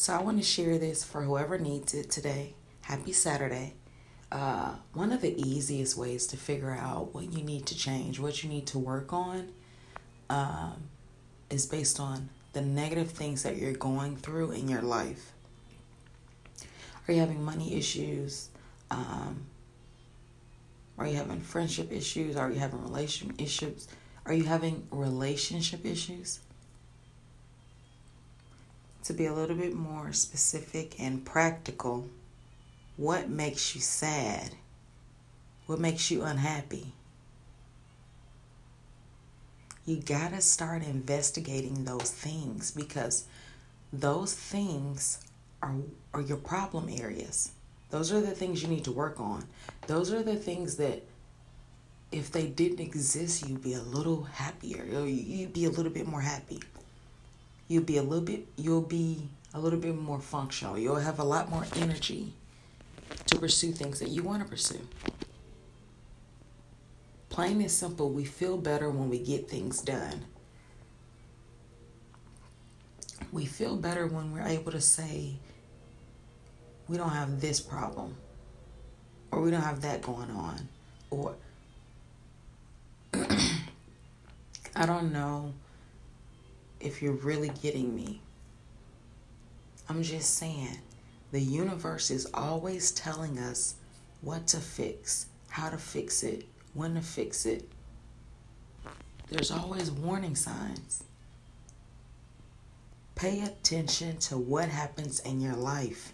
So I want to share this for whoever needs it today. Happy Saturday. Uh, one of the easiest ways to figure out what you need to change, what you need to work on, um, is based on the negative things that you're going through in your life. Are you having money issues? Um, are you having friendship issues? Are you having relation issues? Are you having relationship issues? To be a little bit more specific and practical, what makes you sad? What makes you unhappy? You got to start investigating those things because those things are, are your problem areas. Those are the things you need to work on. Those are the things that if they didn't exist, you'd be a little happier. You'd be a little bit more happy. You'll be a little bit you'll be a little bit more functional. You'll have a lot more energy to pursue things that you want to pursue. Plain and simple, we feel better when we get things done. We feel better when we're able to say, we don't have this problem, or we don't have that going on, or I don't know if you're really getting me. I'm just saying, the universe is always telling us what to fix, how to fix it, when to fix it. There's always warning signs. Pay attention to what happens in your life.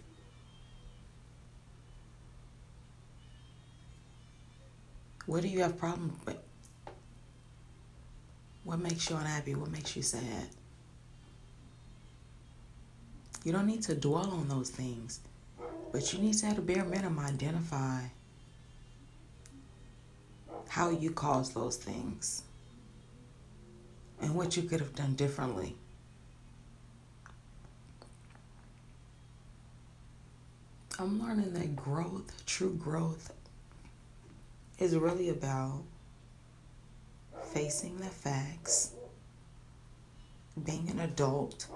What do you have problems with? What makes you unhappy? What makes you sad? You don't need to dwell on those things, but you need to, at a bare minimum, identify how you caused those things and what you could have done differently. I'm learning that growth, true growth, is really about facing the facts, being an adult,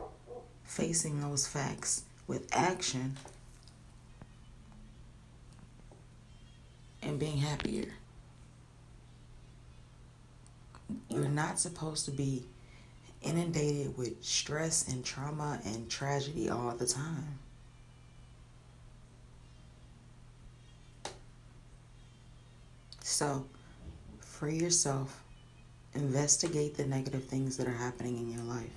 facing those facts with action, and being happier. You're not supposed to be inundated with stress and trauma and tragedy all the time. So, free yourself. Investigate the negative things that are happening in your life.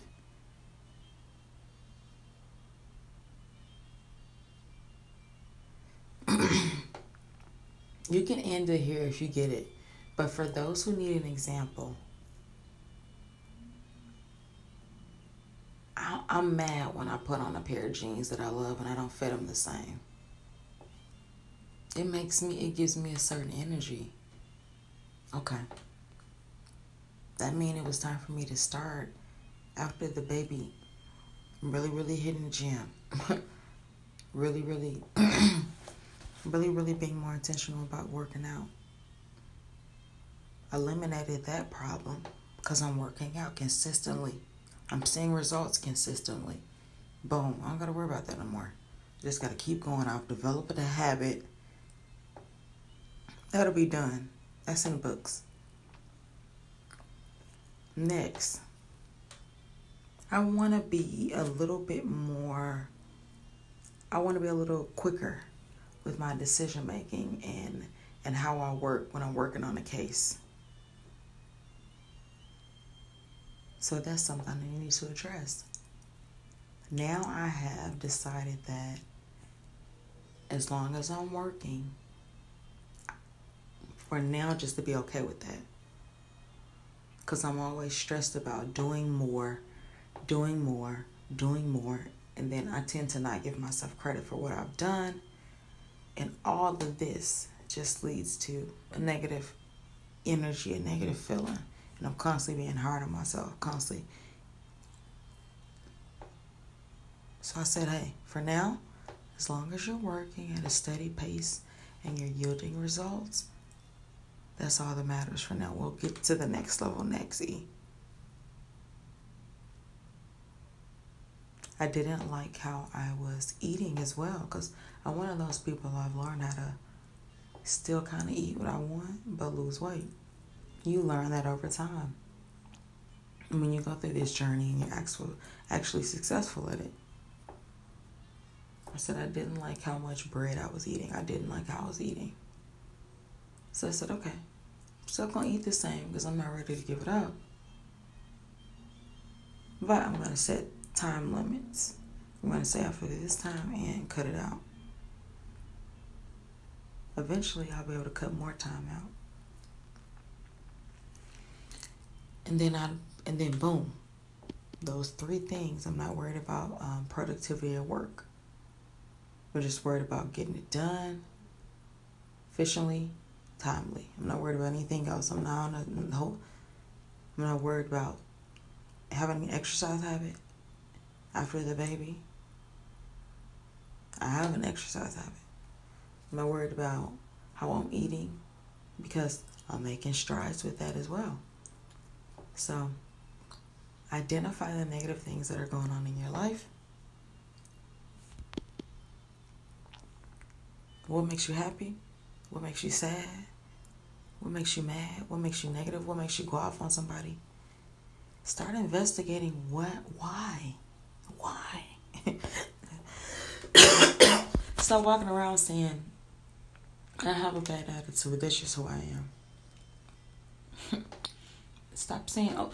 You can end it here if you get it. But for those who need an example, I'm mad when I put on a pair of jeans that I love and I don't fit them the same. It makes me, it gives me a certain energy. Okay. That mean it was time for me to start after the baby really, really hitting the gym. really, really, really, really being more intentional about working out. Eliminated that problem because I'm working out consistently. I'm seeing results consistently. Boom. I don't got to worry about that no more. Just got to keep going. I've developed a habit. That'll be done. That's in the books. Next, I want to be a little bit more, I want to be a little quicker with my decision making and, and how I work when I'm working on a case. So that's something you need to address. Now I have decided that as long as I'm working, for now, just to be okay with that. Because I'm always stressed about doing more, doing more, doing more. And then I tend to not give myself credit for what I've done. And all of this just leads to a negative energy, a negative feeling. And I'm constantly being hard on myself, constantly. So I said, hey, for now, as long as you're working at a steady pace and you're yielding results, that's all that matters for now. We'll get to the next level next, E. I didn't like how I was eating as well because I'm one of those people I've learned how to still kind of eat what I want but lose weight. You learn that over time. When you go through this journey and you're actually, actually successful at it. I said I didn't like how much bread I was eating. I didn't like how I was eating. So I said, okay, I'm still gonna eat the same because I'm not ready to give it up. But I'm gonna set time limits. I'm gonna say after this time and cut it out. Eventually, I'll be able to cut more time out. And then I, and then boom, those three things. I'm not worried about um, productivity at work. I'm just worried about getting it done efficiently, timely. I'm not worried about anything else. I'm not on a, whole, I'm not worried about having an exercise habit after the baby. I have an exercise habit. I'm not worried about how I'm eating because I'm making strides with that as well. So, identify the negative things that are going on in your life. What makes you happy? What makes you sad? What makes you mad? What makes you negative? What makes you go off on somebody? Start investigating what, why. Stop walking around saying, I have a bad attitude. That's just who I am. Stop saying, oh,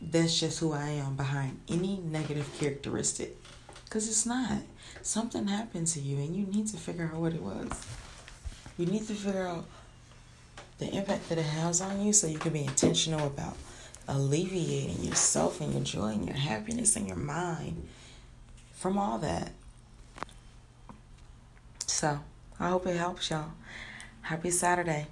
that's just who I am behind any negative characteristic. Because it's not. Something happened to you and you need to figure out what it was. You need to figure out the impact that it has on you so you can be intentional about alleviating yourself and your joy and your happiness and your mind from all that. So, I hope it helps y'all. Happy Saturday.